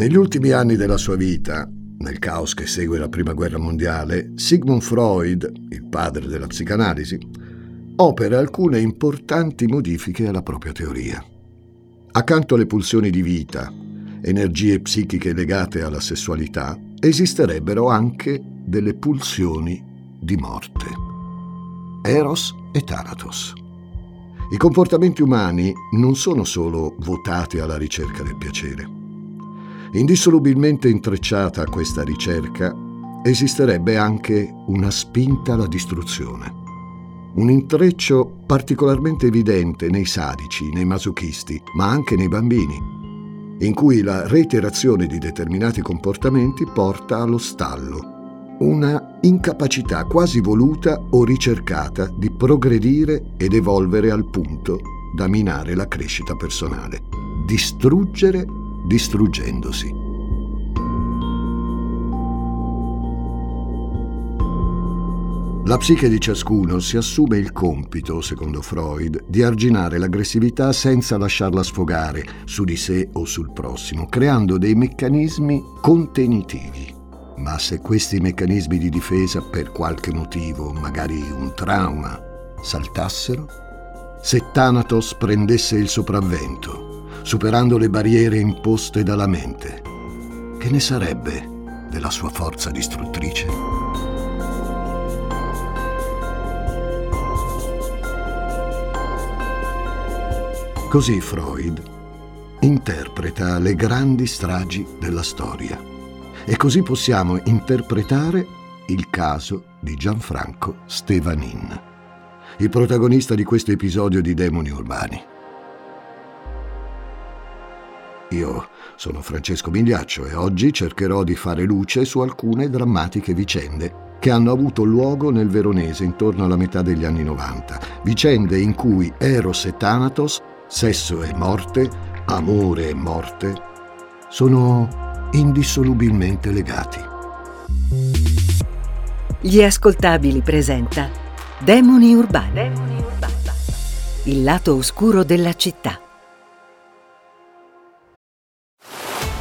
Negli ultimi anni della sua vita, nel caos che segue la Prima Guerra Mondiale, Sigmund Freud, il padre della psicanalisi, opera alcune importanti modifiche alla propria teoria. Accanto alle pulsioni di vita, energie psichiche legate alla sessualità, esisterebbero anche delle pulsioni di morte. Eros e Thanatos. I comportamenti umani non sono solo votati alla ricerca del piacere. Indissolubilmente intrecciata a questa ricerca esisterebbe anche una spinta alla distruzione. Un intreccio particolarmente evidente nei sadici, nei masochisti, ma anche nei bambini, in cui la reiterazione di determinati comportamenti porta allo stallo, una incapacità quasi voluta o ricercata di progredire ed evolvere al punto da minare la crescita personale, distruggere distruggendosi. La psiche di ciascuno si assume il compito, secondo Freud, di arginare l'aggressività senza lasciarla sfogare su di sé o sul prossimo, creando dei meccanismi contenitivi. Ma se questi meccanismi di difesa per qualche motivo, magari un trauma, saltassero? Se Thanatos prendesse il sopravvento, superando le barriere imposte dalla mente, che ne sarebbe della sua forza distruttrice? Così Freud interpreta le grandi stragi della storia e così possiamo interpretare il caso di Gianfranco Stevanin, il protagonista di questo episodio di Demoni Urbani. Io sono Francesco Migliaccio e oggi cercherò di fare luce su alcune drammatiche vicende che hanno avuto luogo nel Veronese intorno alla metà degli anni 90, vicende in cui Eros e Thanatos sesso e morte, amore e morte, sono indissolubilmente legati. Gli ascoltabili presenta Demoni Urbani. Demoni Urbani. Il lato oscuro della città.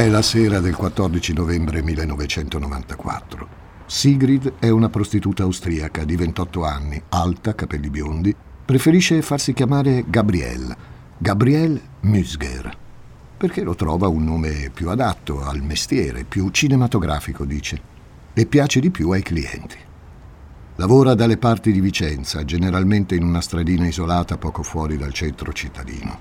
È la sera del 14 novembre 1994. Sigrid è una prostituta austriaca di 28 anni, alta, capelli biondi. Preferisce farsi chiamare Gabrielle, Gabrielle Müsger, perché lo trova un nome più adatto al mestiere, più cinematografico, dice, e piace di più ai clienti. Lavora dalle parti di Vicenza, generalmente in una stradina isolata poco fuori dal centro cittadino.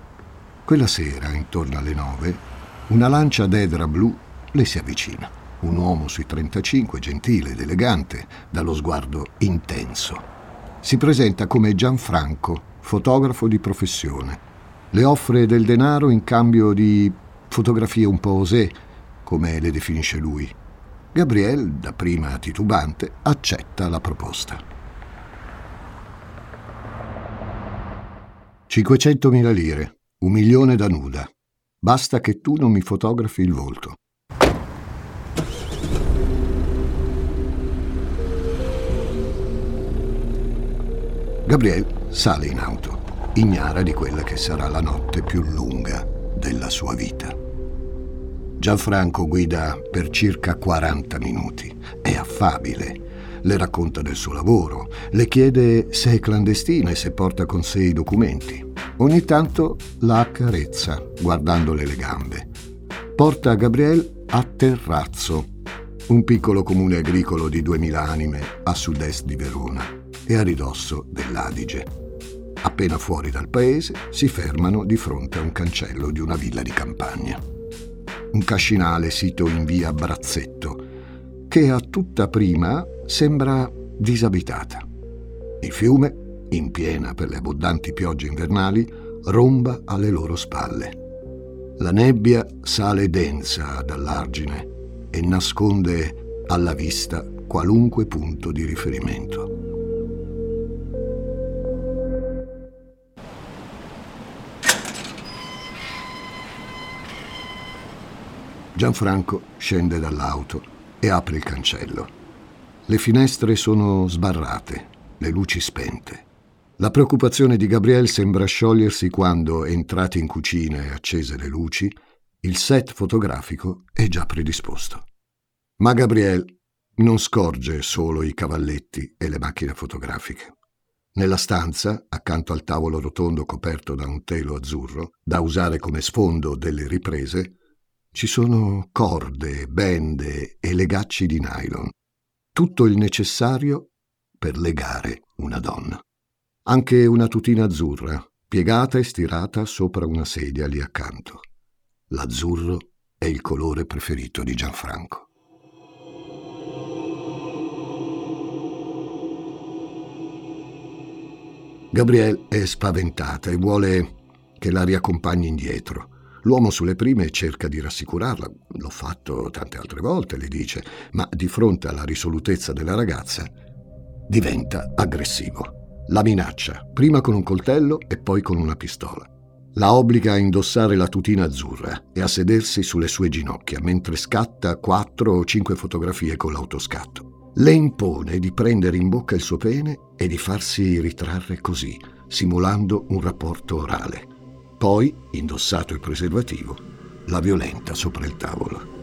Quella sera, intorno alle nove, una lancia d'edra blu le si avvicina. Un uomo sui 35, gentile ed elegante, dallo sguardo intenso. Si presenta come Gianfranco, fotografo di professione. Le offre del denaro in cambio di fotografie un po' osè, come le definisce lui. Gabriel, dapprima titubante, accetta la proposta. 500.000 lire, un milione da nuda. Basta che tu non mi fotografi il volto. Gabriel sale in auto, ignara di quella che sarà la notte più lunga della sua vita. Gianfranco guida per circa 40 minuti. È affabile, le racconta del suo lavoro, le chiede se è clandestina e se porta con sé i documenti. Ogni tanto la accarezza, guardandole le gambe. Porta Gabrielle a Terrazzo, un piccolo comune agricolo di 2000 anime a sud-est di Verona e a ridosso dell'Adige. Appena fuori dal paese si fermano di fronte a un cancello di una villa di campagna. Un cascinale sito in via Brazzetto, che a tutta prima sembra disabitata. Il fiume, in piena per le abbondanti piogge invernali, romba alle loro spalle. La nebbia sale densa dall'argine e nasconde alla vista qualunque punto di riferimento. Gianfranco scende dall'auto e apre il cancello. Le finestre sono sbarrate, le luci spente. La preoccupazione di Gabriel sembra sciogliersi quando, entrati in cucina e accese le luci, il set fotografico è già predisposto. Ma Gabriel non scorge solo i cavalletti e le macchine fotografiche. Nella stanza, accanto al tavolo rotondo coperto da un telo azzurro, da usare come sfondo delle riprese, ci sono corde, bende e legacci di nylon. Tutto il necessario per legare una donna. Anche una tutina azzurra, piegata e stirata sopra una sedia lì accanto. L'azzurro è il colore preferito di Gianfranco. Gabrielle è spaventata e vuole che la riaccompagni indietro. L'uomo sulle prime cerca di rassicurarla, l'ho fatto tante altre volte, le dice, ma di fronte alla risolutezza della ragazza diventa aggressivo. La minaccia, prima con un coltello e poi con una pistola. La obbliga a indossare la tutina azzurra e a sedersi sulle sue ginocchia mentre scatta quattro o cinque fotografie con l'autoscatto. Le impone di prendere in bocca il suo pene e di farsi ritrarre così, simulando un rapporto orale. Poi, indossato il preservativo, la violenta sopra il tavolo.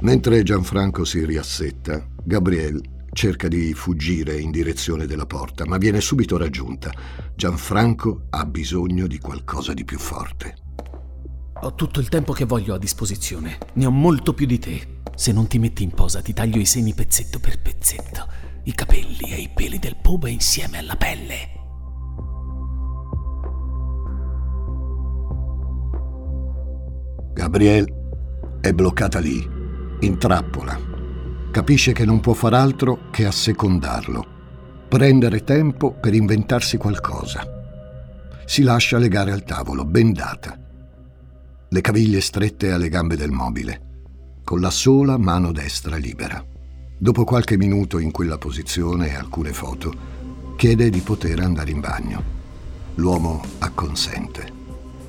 Mentre Gianfranco si riassetta, Gabrielle cerca di fuggire in direzione della porta, ma viene subito raggiunta. Gianfranco ha bisogno di qualcosa di più forte. Ho tutto il tempo che voglio a disposizione. Ne ho molto più di te. Se non ti metti in posa, ti taglio i seni pezzetto per pezzetto, i capelli e i peli del pubo insieme alla pelle. Gabrielle è bloccata lì in trappola. Capisce che non può far altro che assecondarlo, prendere tempo per inventarsi qualcosa. Si lascia legare al tavolo, bendata, le caviglie strette alle gambe del mobile, con la sola mano destra libera. Dopo qualche minuto in quella posizione e alcune foto, chiede di poter andare in bagno. L'uomo acconsente,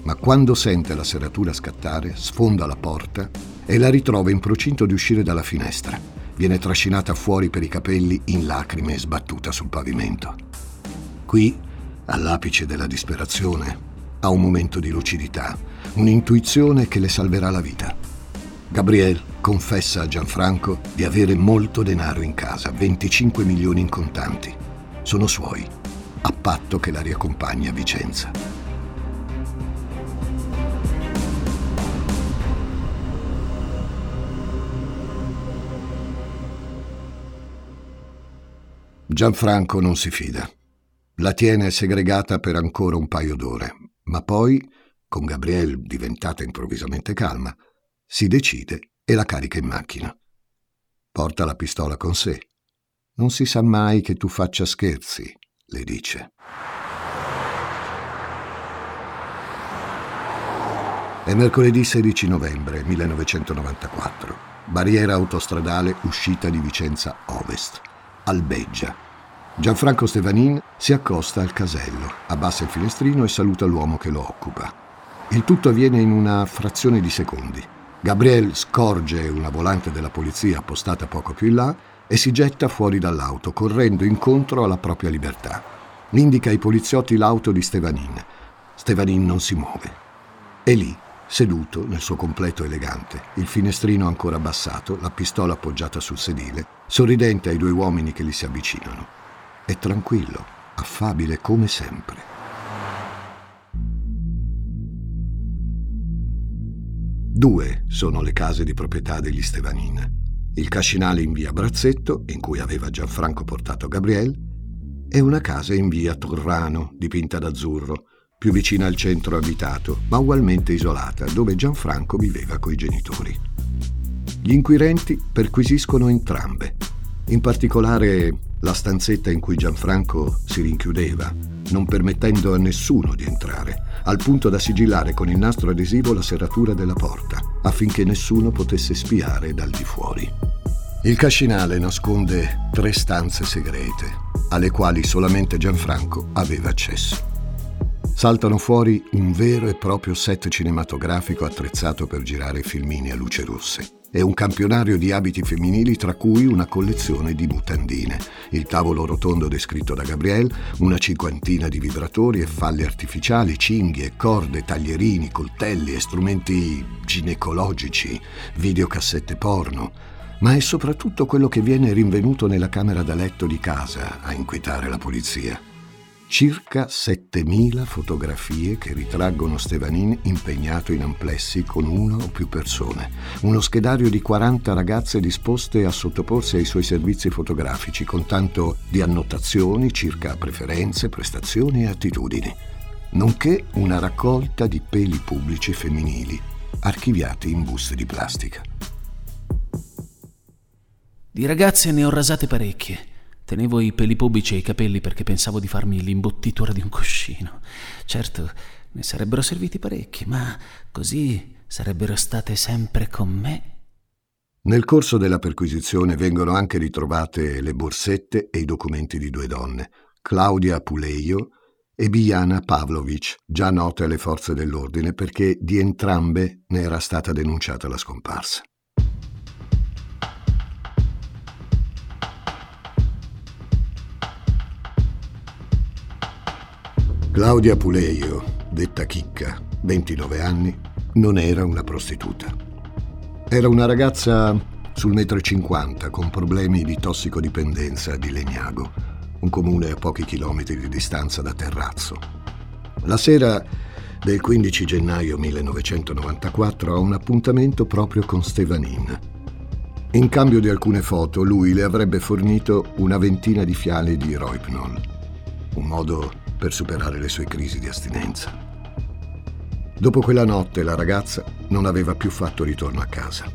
ma quando sente la serratura scattare, sfonda la porta e la ritrova in procinto di uscire dalla finestra. Viene trascinata fuori per i capelli in lacrime e sbattuta sul pavimento. Qui, all'apice della disperazione, ha un momento di lucidità, un'intuizione che le salverà la vita. Gabriel confessa a Gianfranco di avere molto denaro in casa, 25 milioni in contanti. Sono suoi, a patto che la riaccompagni a Vicenza. Gianfranco non si fida. La tiene segregata per ancora un paio d'ore, ma poi, con Gabrielle diventata improvvisamente calma, si decide e la carica in macchina. Porta la pistola con sé. Non si sa mai che tu faccia scherzi, le dice. È mercoledì 16 novembre 1994, barriera autostradale uscita di Vicenza Ovest albeggia. Gianfranco Stevanin si accosta al casello, abbassa il finestrino e saluta l'uomo che lo occupa. Il tutto avviene in una frazione di secondi. Gabriel scorge una volante della polizia appostata poco più in là e si getta fuori dall'auto, correndo incontro alla propria libertà. Indica ai poliziotti l'auto di Stevanin. Stevanin non si muove. E lì, seduto nel suo completo elegante, il finestrino ancora abbassato, la pistola appoggiata sul sedile, sorridente ai due uomini che gli si avvicinano. È tranquillo, affabile come sempre. Due sono le case di proprietà degli Stevanin. Il cascinale in via Brazzetto, in cui aveva Gianfranco portato Gabriel, e una casa in via Torrano, dipinta d'azzurro, più vicina al centro abitato, ma ugualmente isolata, dove Gianfranco viveva coi genitori. Gli inquirenti perquisiscono entrambe, in particolare la stanzetta in cui Gianfranco si rinchiudeva, non permettendo a nessuno di entrare, al punto da sigillare con il nastro adesivo la serratura della porta, affinché nessuno potesse spiare dal di fuori. Il cascinale nasconde tre stanze segrete, alle quali solamente Gianfranco aveva accesso saltano fuori un vero e proprio set cinematografico attrezzato per girare filmini a luce rosse e un campionario di abiti femminili tra cui una collezione di mutandine, il tavolo rotondo descritto da Gabriel, una cinquantina di vibratori e falle artificiali, cinghie, corde, taglierini, coltelli e strumenti ginecologici, videocassette porno, ma è soprattutto quello che viene rinvenuto nella camera da letto di casa a inquietare la polizia circa 7.000 fotografie che ritraggono Stevanin impegnato in amplessi con una o più persone, uno schedario di 40 ragazze disposte a sottoporsi ai suoi servizi fotografici con tanto di annotazioni circa preferenze, prestazioni e attitudini, nonché una raccolta di peli pubblici femminili archiviati in buste di plastica. Di ragazze ne ho rasate parecchie. Tenevo i peli pubblici e i capelli perché pensavo di farmi l'imbottitura di un cuscino. Certo, ne sarebbero serviti parecchi, ma così sarebbero state sempre con me. Nel corso della perquisizione vengono anche ritrovate le borsette e i documenti di due donne, Claudia Puleio e Biana Pavlovic, già note alle forze dell'ordine perché di entrambe ne era stata denunciata la scomparsa. Claudia Puleio, detta Chicca, 29 anni, non era una prostituta. Era una ragazza sul metro cinquanta con problemi di tossicodipendenza di Legnago, un comune a pochi chilometri di distanza da Terrazzo. La sera del 15 gennaio 1994 ha un appuntamento proprio con Stevanin. In cambio di alcune foto, lui le avrebbe fornito una ventina di fiale di Roipnol, un modo per superare le sue crisi di astinenza. Dopo quella notte la ragazza non aveva più fatto ritorno a casa.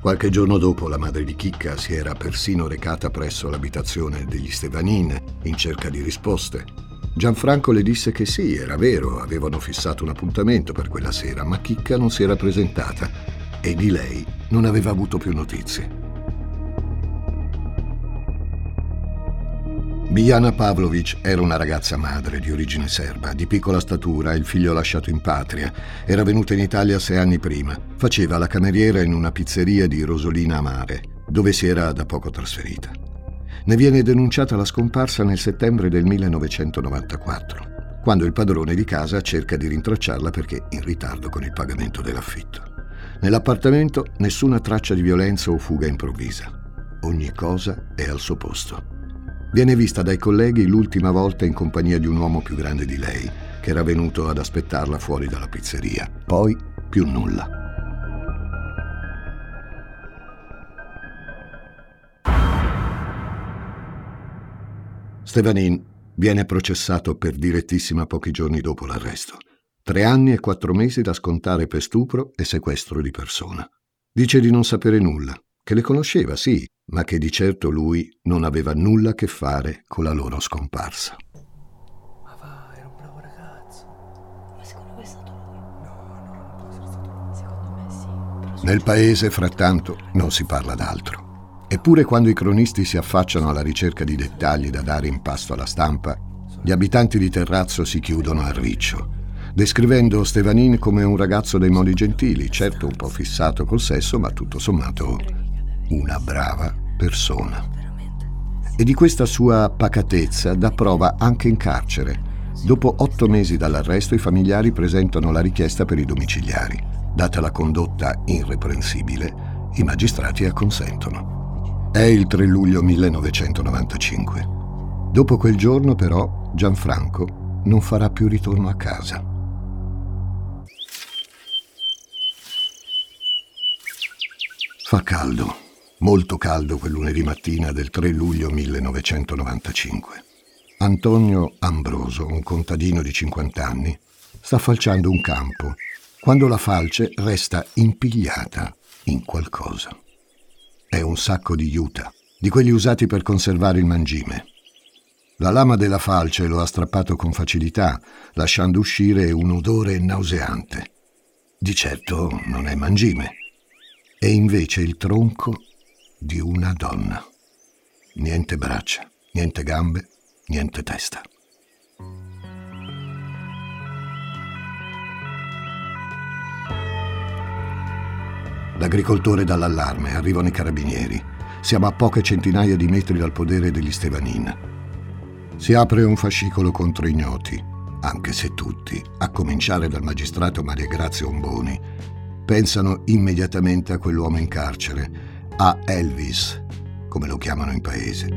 Qualche giorno dopo la madre di Chicca si era persino recata presso l'abitazione degli Stevanin in cerca di risposte. Gianfranco le disse che sì, era vero, avevano fissato un appuntamento per quella sera, ma Chicca non si era presentata e di lei non aveva avuto più notizie. Biljana Pavlovic era una ragazza madre di origine serba, di piccola statura, il figlio lasciato in patria. Era venuta in Italia sei anni prima. Faceva la cameriera in una pizzeria di Rosolina a Mare, dove si era da poco trasferita. Ne viene denunciata la scomparsa nel settembre del 1994, quando il padrone di casa cerca di rintracciarla perché in ritardo con il pagamento dell'affitto. Nell'appartamento nessuna traccia di violenza o fuga improvvisa. Ogni cosa è al suo posto. Viene vista dai colleghi l'ultima volta in compagnia di un uomo più grande di lei, che era venuto ad aspettarla fuori dalla pizzeria. Poi più nulla. Stevanin viene processato per direttissima pochi giorni dopo l'arresto. Tre anni e quattro mesi da scontare per stupro e sequestro di persona. Dice di non sapere nulla, che le conosceva, sì, ma che di certo lui non aveva nulla a che fare con la loro scomparsa. Ma va, era un bravo ragazzo. Ma secondo me è stato lui? No, no, non può essere stato lui. Secondo me sì. Però Nel paese, frattanto, non si parla d'altro. Eppure quando i cronisti si affacciano alla ricerca di dettagli da dare in pasto alla stampa, gli abitanti di Terrazzo si chiudono a riccio, descrivendo Stevanin come un ragazzo dei modi gentili, certo un po' fissato col sesso, ma tutto sommato una brava persona. E di questa sua pacatezza dà prova anche in carcere, Dopo otto mesi dall'arresto i familiari presentano la richiesta per i domiciliari. Data la condotta irreprensibile, i magistrati acconsentono. È il 3 luglio 1995. Dopo quel giorno però Gianfranco non farà più ritorno a casa. Fa caldo, molto caldo quel lunedì mattina del 3 luglio 1995. Antonio Ambroso, un contadino di 50 anni, sta falciando un campo quando la falce resta impigliata in qualcosa. È un sacco di juta, di quelli usati per conservare il mangime. La lama della falce lo ha strappato con facilità, lasciando uscire un odore nauseante. Di certo non è mangime, è invece il tronco di una donna. Niente braccia, niente gambe, niente testa. L'agricoltore dà l'allarme, arrivano i carabinieri. Siamo a poche centinaia di metri dal podere degli Stevanin. Si apre un fascicolo contro ignoti, anche se tutti, a cominciare dal magistrato Maria Grazia Omboni, pensano immediatamente a quell'uomo in carcere, a Elvis, come lo chiamano in paese.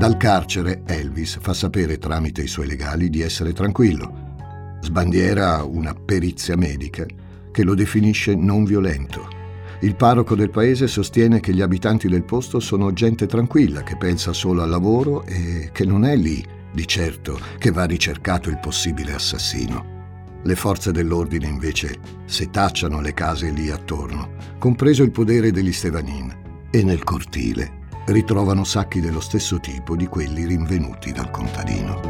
Dal carcere Elvis fa sapere tramite i suoi legali di essere tranquillo. Sbandiera una perizia medica che lo definisce non violento. Il parroco del paese sostiene che gli abitanti del posto sono gente tranquilla che pensa solo al lavoro e che non è lì, di certo, che va ricercato il possibile assassino. Le forze dell'ordine invece setacciano le case lì attorno, compreso il podere degli Stevanin, e nel cortile ritrovano sacchi dello stesso tipo di quelli rinvenuti dal contadino.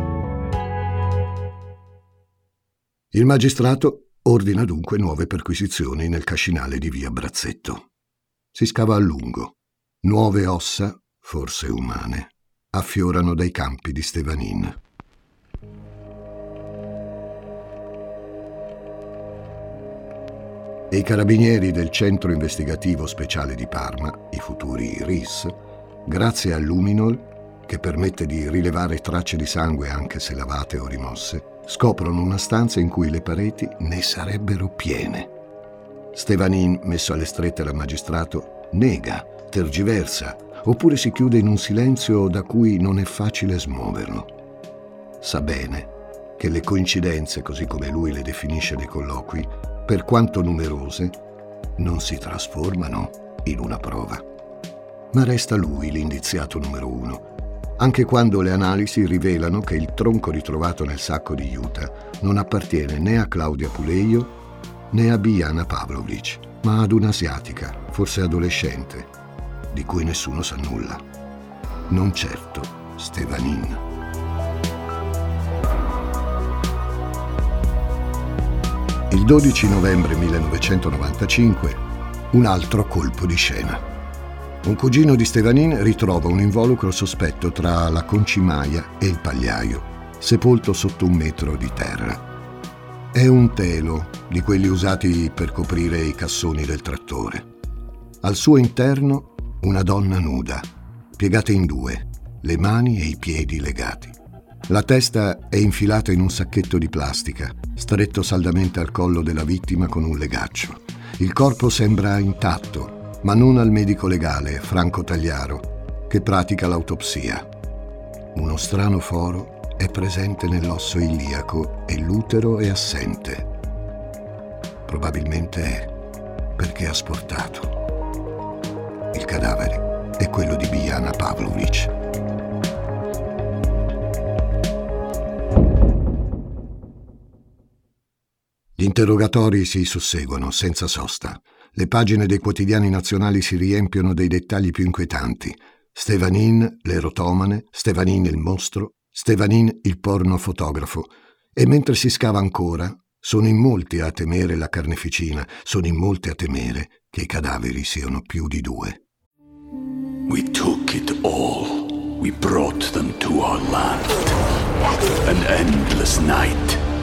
Il magistrato ordina dunque nuove perquisizioni nel cascinale di via Brazzetto. Si scava a lungo. Nuove ossa, forse umane, affiorano dai campi di Stevanin. E i carabinieri del Centro Investigativo Speciale di Parma, i futuri RIS, Grazie al luminol, che permette di rilevare tracce di sangue anche se lavate o rimosse, scoprono una stanza in cui le pareti ne sarebbero piene. Stevanin, messo alle strette dal magistrato, nega, tergiversa, oppure si chiude in un silenzio da cui non è facile smuoverlo. Sa bene che le coincidenze, così come lui le definisce nei colloqui, per quanto numerose, non si trasformano in una prova ma resta lui l'indiziato numero uno, anche quando le analisi rivelano che il tronco ritrovato nel sacco di Utah non appartiene né a Claudia Puleio né a Biana Pavlovic, ma ad un'asiatica, forse adolescente, di cui nessuno sa nulla. Non certo Stevanin. Il 12 novembre 1995 un altro colpo di scena. Un cugino di Stevanin ritrova un involucro sospetto tra la concimaia e il pagliaio, sepolto sotto un metro di terra. È un telo di quelli usati per coprire i cassoni del trattore. Al suo interno una donna nuda, piegata in due, le mani e i piedi legati. La testa è infilata in un sacchetto di plastica, stretto saldamente al collo della vittima con un legaccio. Il corpo sembra intatto, ma non al medico legale Franco Tagliaro, che pratica l'autopsia. Uno strano foro è presente nell'osso iliaco e l'utero è assente. Probabilmente è perché ha sportato. Il cadavere è quello di Biana Pavlovic. Interrogatori si susseguono senza sosta. Le pagine dei quotidiani nazionali si riempiono dei dettagli più inquietanti. Stevanin, l'erotomane, Stevanin il mostro, Stevanin il porno fotografo. E mentre si scava ancora, sono in molti a temere la carneficina, sono in molti a temere che i cadaveri siano più di due. We took it all. We brought them to our land. An endless night,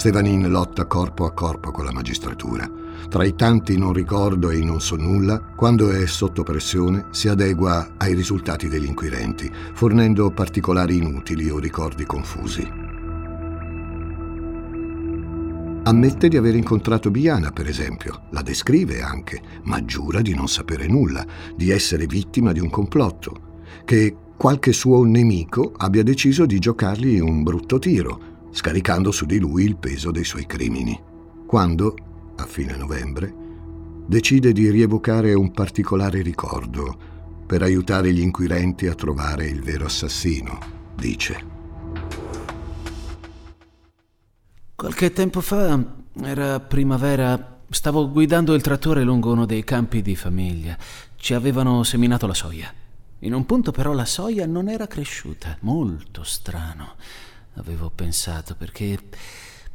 Stevanin lotta corpo a corpo con la magistratura. Tra i tanti non ricordo e i non so nulla, quando è sotto pressione si adegua ai risultati degli inquirenti, fornendo particolari inutili o ricordi confusi. Ammette di aver incontrato Biana, per esempio, la descrive anche, ma giura di non sapere nulla, di essere vittima di un complotto, che qualche suo nemico abbia deciso di giocargli un brutto tiro, scaricando su di lui il peso dei suoi crimini. Quando, a fine novembre, decide di rievocare un particolare ricordo per aiutare gli inquirenti a trovare il vero assassino, dice. Qualche tempo fa, era primavera, stavo guidando il trattore lungo uno dei campi di famiglia. Ci avevano seminato la soia. In un punto però la soia non era cresciuta, molto strano. Avevo pensato perché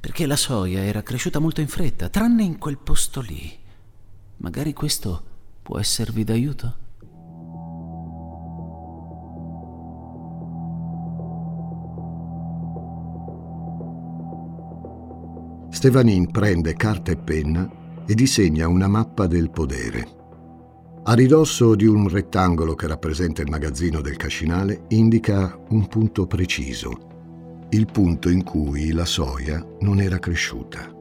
perché la soia era cresciuta molto in fretta, tranne in quel posto lì. Magari questo può esservi d'aiuto? Stevanin prende carta e penna e disegna una mappa del podere. A ridosso di un rettangolo che rappresenta il magazzino del cascinale indica un punto preciso, il punto in cui la soia non era cresciuta.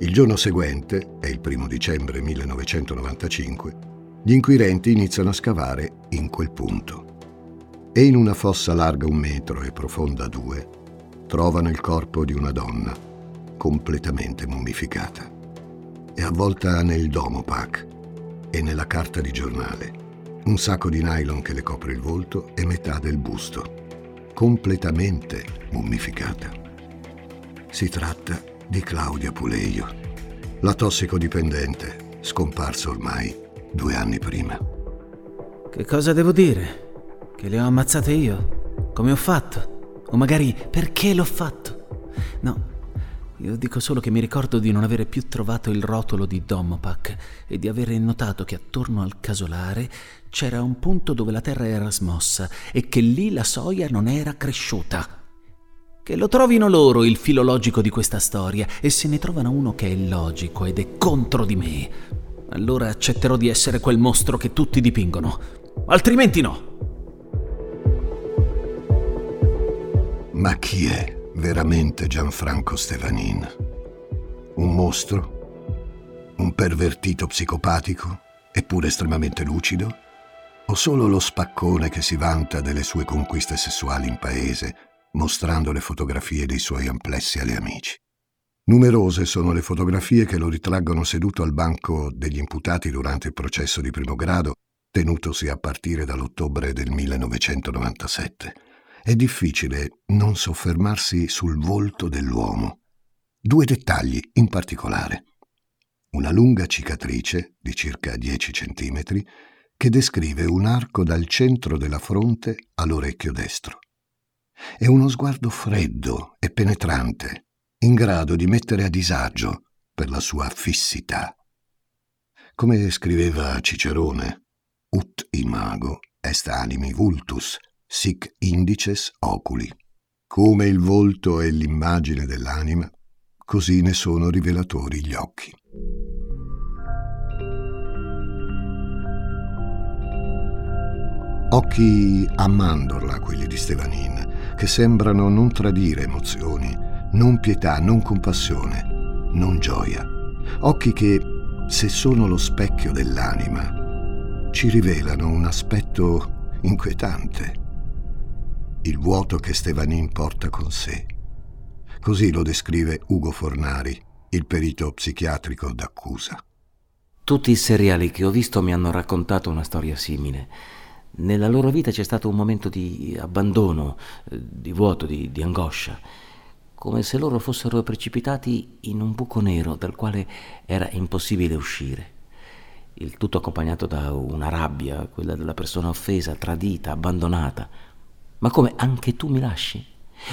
Il giorno seguente, è il primo dicembre 1995, gli inquirenti iniziano a scavare in quel punto. E in una fossa larga un metro e profonda due trovano il corpo di una donna completamente mummificata. E avvolta nel domopac e nella carta di giornale, un sacco di nylon che le copre il volto e metà del busto completamente mummificata. Si tratta di Claudia Puleio, la tossicodipendente, scomparsa ormai due anni prima. Che cosa devo dire? Che le ho ammazzate io? Come ho fatto? O magari perché l'ho fatto? No, io dico solo che mi ricordo di non avere più trovato il rotolo di Domopac e di avere notato che attorno al casolare c'era un punto dove la terra era smossa e che lì la soia non era cresciuta. Che lo trovino loro il filo logico di questa storia e se ne trovano uno che è logico ed è contro di me, allora accetterò di essere quel mostro che tutti dipingono. Altrimenti no. Ma chi è veramente Gianfranco Stevanin? Un mostro? Un pervertito psicopatico? Eppure estremamente lucido? O solo lo spaccone che si vanta delle sue conquiste sessuali in paese, mostrando le fotografie dei suoi amplessi alle amici? Numerose sono le fotografie che lo ritraggono seduto al banco degli imputati durante il processo di primo grado, tenutosi a partire dall'ottobre del 1997 è difficile non soffermarsi sul volto dell'uomo. Due dettagli in particolare. Una lunga cicatrice di circa 10 centimetri che descrive un arco dal centro della fronte all'orecchio destro. E uno sguardo freddo e penetrante, in grado di mettere a disagio per la sua fissità. Come scriveva Cicerone, ut imago est animi vultus, sic indices oculi. Come il volto è l'immagine dell'anima, così ne sono rivelatori gli occhi. Occhi a mandorla quelli di Stevanin, che sembrano non tradire emozioni, non pietà, non compassione, non gioia. Occhi che, se sono lo specchio dell'anima, ci rivelano un aspetto inquietante il vuoto che Stevanin porta con sé. Così lo descrive Ugo Fornari, il perito psichiatrico d'accusa. Tutti i seriali che ho visto mi hanno raccontato una storia simile. Nella loro vita c'è stato un momento di abbandono, di vuoto, di, di angoscia, come se loro fossero precipitati in un buco nero dal quale era impossibile uscire. Il tutto accompagnato da una rabbia, quella della persona offesa, tradita, abbandonata, ma come anche tu mi lasci?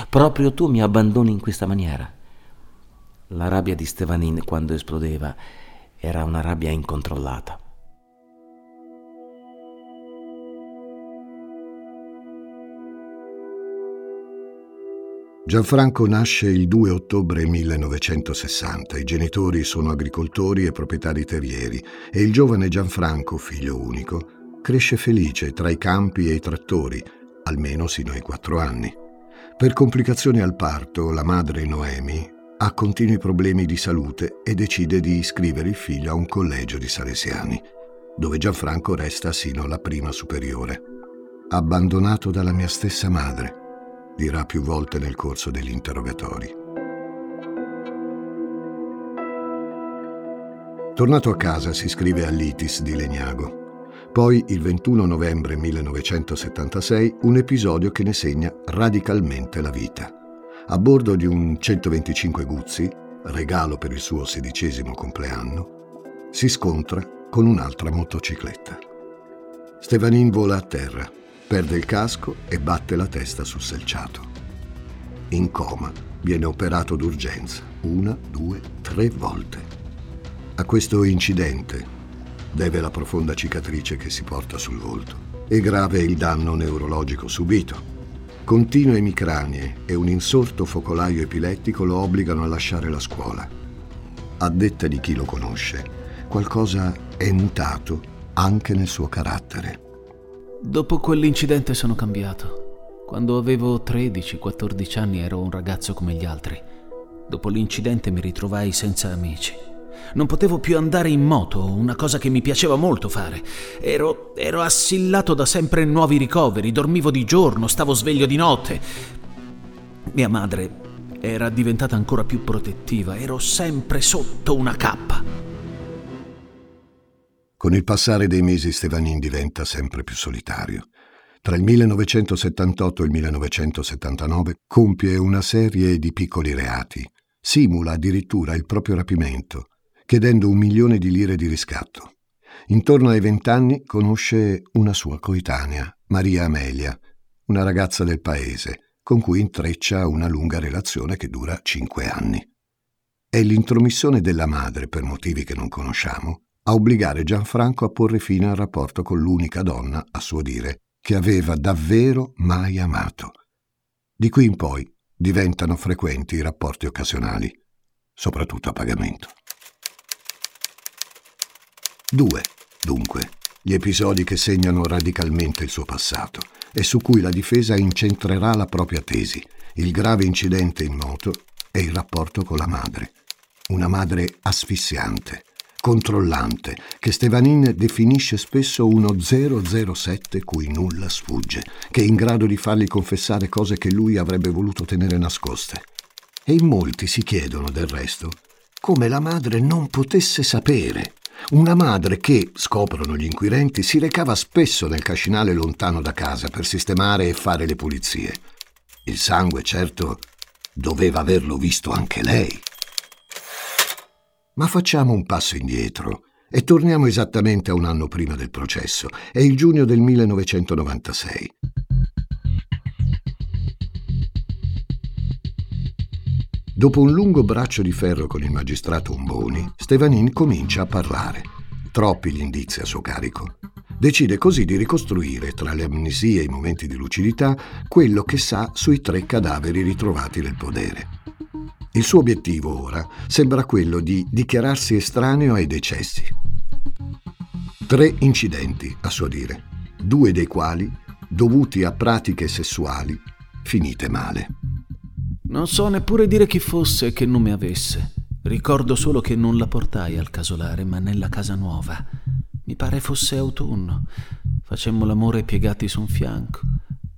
Proprio tu mi abbandoni in questa maniera. La rabbia di Stevanin quando esplodeva era una rabbia incontrollata. Gianfranco nasce il 2 ottobre 1960. I genitori sono agricoltori e proprietari terrieri e il giovane Gianfranco, figlio unico, cresce felice tra i campi e i trattori, almeno sino ai quattro anni. Per complicazioni al parto, la madre Noemi ha continui problemi di salute e decide di iscrivere il figlio a un collegio di Salesiani, dove Gianfranco resta sino alla prima superiore. Abbandonato dalla mia stessa madre, dirà più volte nel corso degli interrogatori. Tornato a casa si iscrive all'ITIS di Legnago. Poi, il 21 novembre 1976, un episodio che ne segna radicalmente la vita. A bordo di un 125 Guzzi, regalo per il suo sedicesimo compleanno, si scontra con un'altra motocicletta. Stevanin vola a terra, Perde il casco e batte la testa sul selciato. In coma viene operato d'urgenza una, due, tre volte. A questo incidente deve la profonda cicatrice che si porta sul volto e grave il danno neurologico subito. Continue emicranie e un insorto focolaio epilettico lo obbligano a lasciare la scuola. A detta di chi lo conosce, qualcosa è mutato anche nel suo carattere. Dopo quell'incidente sono cambiato. Quando avevo 13-14 anni ero un ragazzo come gli altri. Dopo l'incidente mi ritrovai senza amici. Non potevo più andare in moto, una cosa che mi piaceva molto fare. Ero, ero assillato da sempre nuovi ricoveri, dormivo di giorno, stavo sveglio di notte. Mia madre era diventata ancora più protettiva, ero sempre sotto una cappa. Con il passare dei mesi Stevanin diventa sempre più solitario. Tra il 1978 e il 1979 compie una serie di piccoli reati. Simula addirittura il proprio rapimento, chiedendo un milione di lire di riscatto. Intorno ai vent'anni conosce una sua coetanea, Maria Amelia, una ragazza del paese, con cui intreccia una lunga relazione che dura cinque anni. È l'intromissione della madre, per motivi che non conosciamo, a obbligare Gianfranco a porre fine al rapporto con l'unica donna, a suo dire, che aveva davvero mai amato. Di qui in poi diventano frequenti i rapporti occasionali, soprattutto a pagamento. 2. Dunque, gli episodi che segnano radicalmente il suo passato e su cui la difesa incentrerà la propria tesi, il grave incidente in moto e il rapporto con la madre. Una madre asfissiante, controllante, che Stevanin definisce spesso uno 007 cui nulla sfugge, che è in grado di fargli confessare cose che lui avrebbe voluto tenere nascoste. E in molti si chiedono, del resto, come la madre non potesse sapere. Una madre che, scoprono gli inquirenti, si recava spesso nel cascinale lontano da casa per sistemare e fare le pulizie. Il sangue, certo, doveva averlo visto anche lei. Ma facciamo un passo indietro e torniamo esattamente a un anno prima del processo. È il giugno del 1996. Dopo un lungo braccio di ferro con il magistrato Umboni, Stevanin comincia a parlare. Troppi gli indizi a suo carico. Decide così di ricostruire, tra le amnesie e i momenti di lucidità, quello che sa sui tre cadaveri ritrovati nel podere. Il suo obiettivo ora sembra quello di dichiararsi estraneo ai decessi. Tre incidenti, a suo dire, due dei quali dovuti a pratiche sessuali finite male. Non so neppure dire chi fosse e che nome avesse. Ricordo solo che non la portai al casolare, ma nella casa nuova. Mi pare fosse autunno. Facemmo l'amore piegati su un fianco.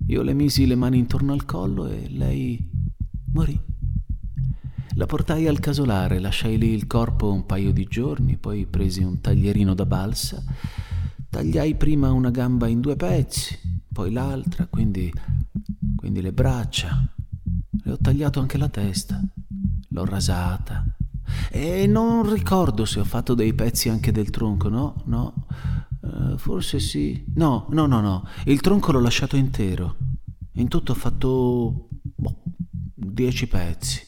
Io le misi le mani intorno al collo e lei morì. La portai al casolare, lasciai lì il corpo un paio di giorni, poi presi un taglierino da balsa, tagliai prima una gamba in due pezzi, poi l'altra, quindi, quindi le braccia. Le ho tagliato anche la testa, l'ho rasata. E non ricordo se ho fatto dei pezzi anche del tronco, no? No. Uh, forse sì. No, no, no, no. Il tronco l'ho lasciato intero. In tutto ho fatto boh, dieci pezzi.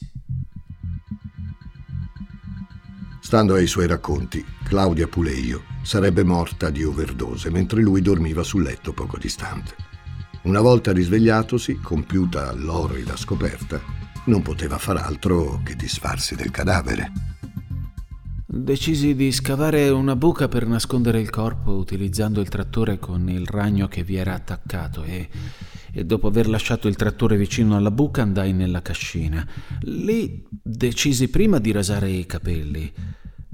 Stando ai suoi racconti, Claudia Puleio sarebbe morta di overdose mentre lui dormiva sul letto poco distante. Una volta risvegliatosi, compiuta l'orrida scoperta, non poteva far altro che disfarsi del cadavere. Decisi di scavare una buca per nascondere il corpo utilizzando il trattore con il ragno che vi era attaccato e, e, dopo aver lasciato il trattore vicino alla buca andai nella cascina. Lì decisi prima di rasare i capelli.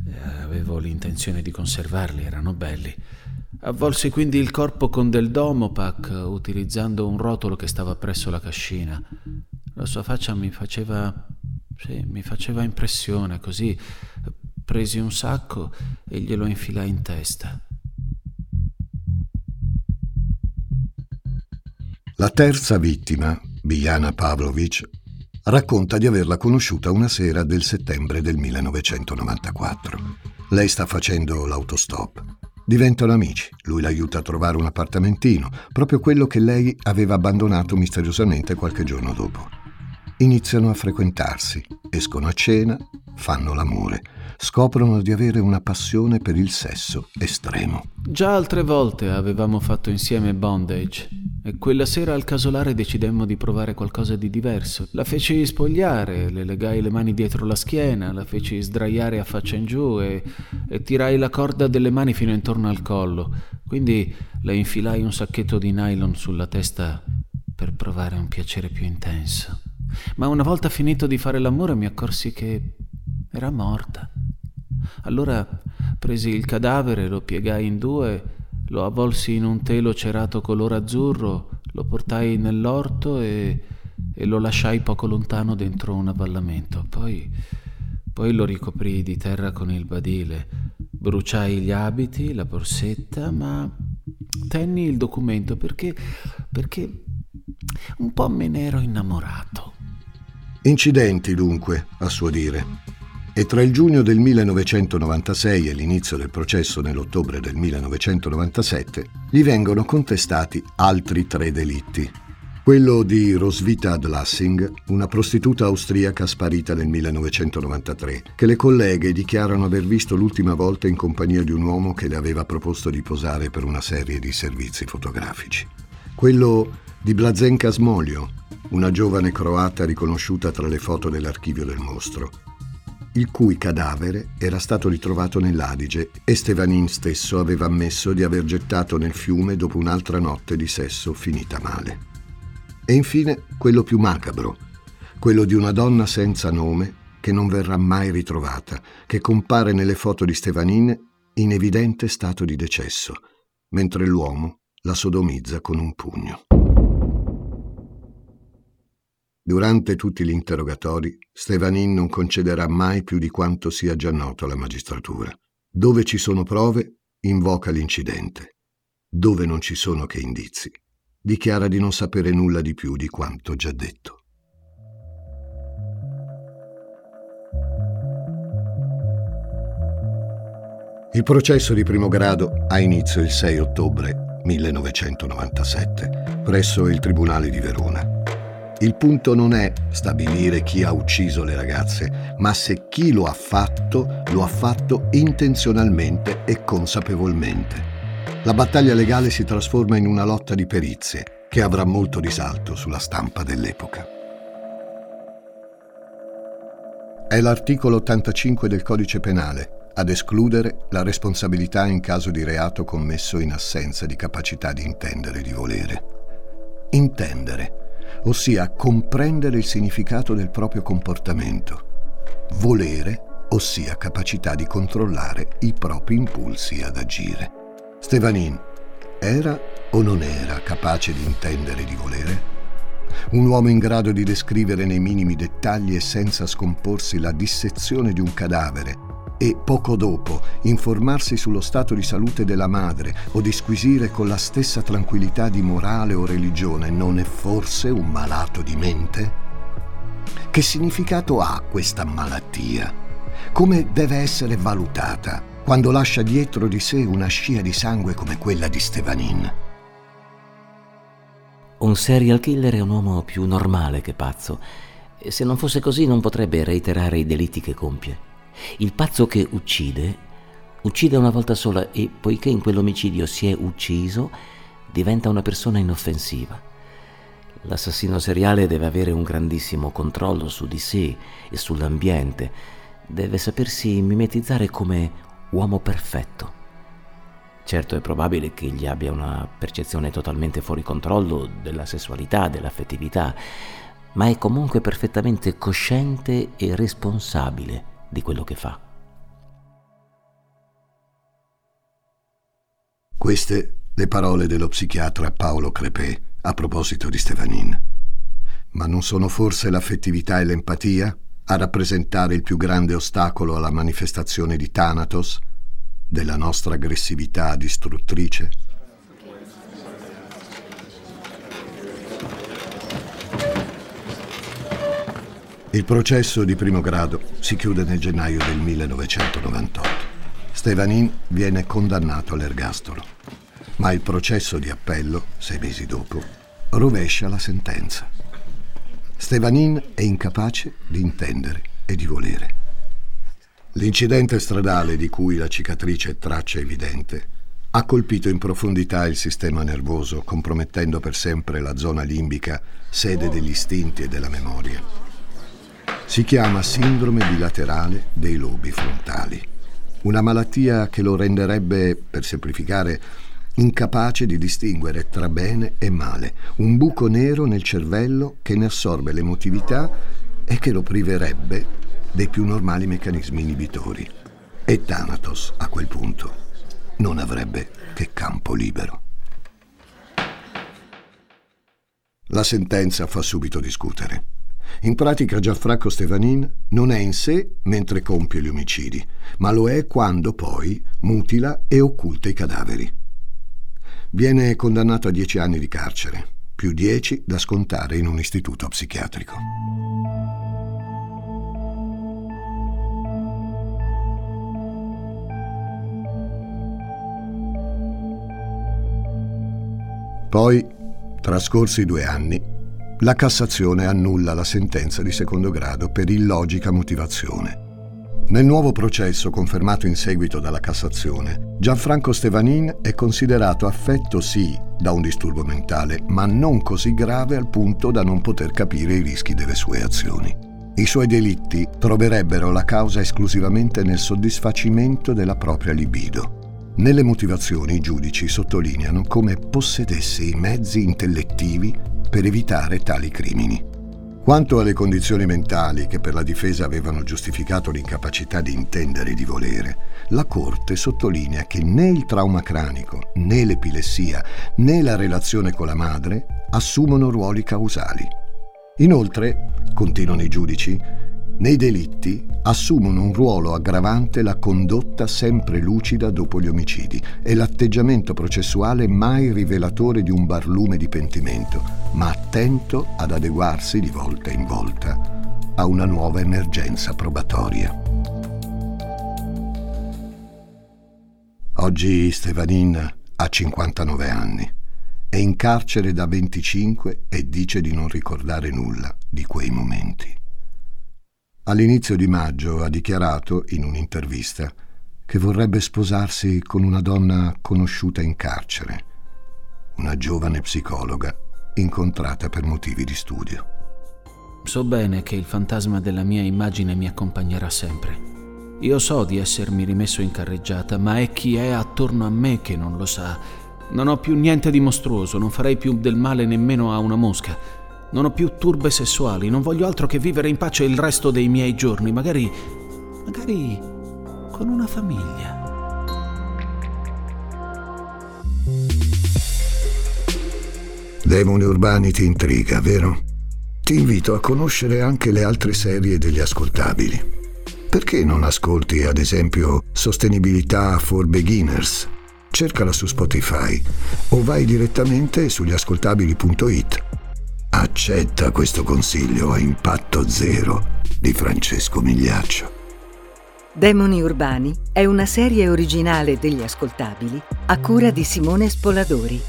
Eh, avevo l'intenzione di conservarli, erano belli. Avvolsi quindi il corpo con del Domopac utilizzando un rotolo che stava presso la cascina. La sua faccia mi faceva... sì, mi faceva impressione, così presi un sacco e glielo infilai in testa. La terza vittima, Biljana Pavlovic, racconta di averla conosciuta una sera del settembre del 1994. Lei sta facendo l'autostop. Diventano amici, lui l'aiuta a trovare un appartamentino, proprio quello che lei aveva abbandonato misteriosamente qualche giorno dopo. Iniziano a frequentarsi, escono a cena, fanno l'amore scoprono di avere una passione per il sesso estremo. Già altre volte avevamo fatto insieme bondage e quella sera al casolare decidemmo di provare qualcosa di diverso. La feci spogliare, le legai le mani dietro la schiena, la feci sdraiare a faccia in giù e, e tirai la corda delle mani fino intorno al collo. Quindi le infilai un sacchetto di nylon sulla testa per provare un piacere più intenso. Ma una volta finito di fare l'amore mi accorsi che era morta. Allora presi il cadavere, lo piegai in due, lo avvolsi in un telo cerato color azzurro, lo portai nell'orto e, e lo lasciai poco lontano dentro un avvallamento. Poi, poi lo ricoprii di terra con il badile, bruciai gli abiti, la borsetta, ma tenni il documento perché, perché un po' me ne ero innamorato. Incidenti dunque, a suo dire e tra il giugno del 1996 e l'inizio del processo nell'ottobre del 1997 gli vengono contestati altri tre delitti. Quello di Roswitha Adlassing, una prostituta austriaca sparita nel 1993, che le colleghe dichiarano aver visto l'ultima volta in compagnia di un uomo che le aveva proposto di posare per una serie di servizi fotografici. Quello di Blazenka Smolio, una giovane croata riconosciuta tra le foto dell'archivio del mostro, il cui cadavere era stato ritrovato nell'Adige e Stevanin stesso aveva ammesso di aver gettato nel fiume dopo un'altra notte di sesso finita male. E infine quello più macabro, quello di una donna senza nome che non verrà mai ritrovata, che compare nelle foto di Stevanin in evidente stato di decesso, mentre l'uomo la sodomizza con un pugno. Durante tutti gli interrogatori, Stevanin non concederà mai più di quanto sia già noto alla magistratura. Dove ci sono prove, invoca l'incidente. Dove non ci sono che indizi, dichiara di non sapere nulla di più di quanto già detto. Il processo di primo grado ha inizio il 6 ottobre 1997 presso il Tribunale di Verona. Il punto non è stabilire chi ha ucciso le ragazze, ma se chi lo ha fatto lo ha fatto intenzionalmente e consapevolmente. La battaglia legale si trasforma in una lotta di perizie che avrà molto risalto sulla stampa dell'epoca. È l'articolo 85 del Codice Penale ad escludere la responsabilità in caso di reato commesso in assenza di capacità di intendere e di volere. Intendere ossia comprendere il significato del proprio comportamento. Volere, ossia capacità di controllare i propri impulsi ad agire. Stevanin era o non era capace di intendere di volere? Un uomo in grado di descrivere nei minimi dettagli e senza scomporsi la dissezione di un cadavere e poco dopo informarsi sullo stato di salute della madre o disquisire con la stessa tranquillità di morale o religione non è forse un malato di mente? Che significato ha questa malattia? Come deve essere valutata quando lascia dietro di sé una scia di sangue come quella di Stevanin? Un serial killer è un uomo più normale che pazzo E se non fosse così non potrebbe reiterare i delitti che compie. Il pazzo che uccide, uccide una volta sola e poiché in quell'omicidio si è ucciso, diventa una persona inoffensiva. L'assassino seriale deve avere un grandissimo controllo su di sé e sull'ambiente, deve sapersi mimetizzare come uomo perfetto. Certo è probabile che egli abbia una percezione totalmente fuori controllo della sessualità, dell'affettività, ma è comunque perfettamente cosciente e responsabile di quello che fa. Queste le parole dello psichiatra Paolo Crepè a proposito di Stefanin. Ma non sono forse l'affettività e l'empatia a rappresentare il più grande ostacolo alla manifestazione di Thanatos, della nostra aggressività distruttrice? Il processo di primo grado si chiude nel gennaio del 1998. Stevanin viene condannato all'ergastolo, ma il processo di appello, sei mesi dopo, rovescia la sentenza. Stevanin è incapace di intendere e di volere. L'incidente stradale di cui la cicatrice è traccia evidente ha colpito in profondità il sistema nervoso, compromettendo per sempre la zona limbica, sede degli istinti e della memoria. Si chiama sindrome bilaterale dei lobi frontali, una malattia che lo renderebbe, per semplificare, incapace di distinguere tra bene e male, un buco nero nel cervello che ne assorbe l'emotività e che lo priverebbe dei più normali meccanismi inibitori. E Thanatos, a quel punto, non avrebbe che campo libero. La sentenza fa subito discutere. In pratica Gianfranco Stevanin non è in sé mentre compie gli omicidi, ma lo è quando poi mutila e occulta i cadaveri. Viene condannato a dieci anni di carcere, più dieci da scontare in un istituto psichiatrico. Poi, trascorsi due anni, la Cassazione annulla la sentenza di secondo grado per illogica motivazione. Nel nuovo processo confermato in seguito dalla Cassazione, Gianfranco Stevanin è considerato affetto sì da un disturbo mentale, ma non così grave al punto da non poter capire i rischi delle sue azioni. I suoi delitti troverebbero la causa esclusivamente nel soddisfacimento della propria libido. Nelle motivazioni i giudici sottolineano come possedesse i mezzi intellettivi per evitare tali crimini. Quanto alle condizioni mentali che per la difesa avevano giustificato l'incapacità di intendere e di volere, la Corte sottolinea che né il trauma cranico, né l'epilessia, né la relazione con la madre assumono ruoli causali. Inoltre, continuano i giudici, nei delitti assumono un ruolo aggravante la condotta sempre lucida dopo gli omicidi e l'atteggiamento processuale mai rivelatore di un barlume di pentimento, ma attento ad adeguarsi di volta in volta a una nuova emergenza probatoria. Oggi Stevanin ha 59 anni, è in carcere da 25 e dice di non ricordare nulla di quei momenti. All'inizio di maggio ha dichiarato, in un'intervista, che vorrebbe sposarsi con una donna conosciuta in carcere, una giovane psicologa incontrata per motivi di studio. So bene che il fantasma della mia immagine mi accompagnerà sempre. Io so di essermi rimesso in carreggiata, ma è chi è attorno a me che non lo sa. Non ho più niente di mostruoso, non farei più del male nemmeno a una mosca. Non ho più turbe sessuali, non voglio altro che vivere in pace il resto dei miei giorni, magari. magari. con una famiglia. Demoni urbani ti intriga, vero? Ti invito a conoscere anche le altre serie degli ascoltabili. Perché non ascolti, ad esempio, Sostenibilità for Beginners? Cercala su Spotify o vai direttamente sugli ascoltabili.it Accetta questo consiglio a impatto zero di Francesco Migliaccio. Demoni Urbani è una serie originale degli ascoltabili a cura di Simone Spoladori,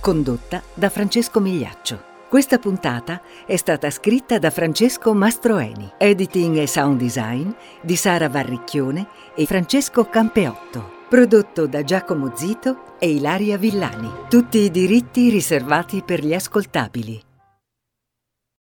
condotta da Francesco Migliaccio. Questa puntata è stata scritta da Francesco Mastroeni, editing e sound design di Sara Varricchione e Francesco Campeotto, prodotto da Giacomo Zito e Ilaria Villani. Tutti i diritti riservati per gli ascoltabili.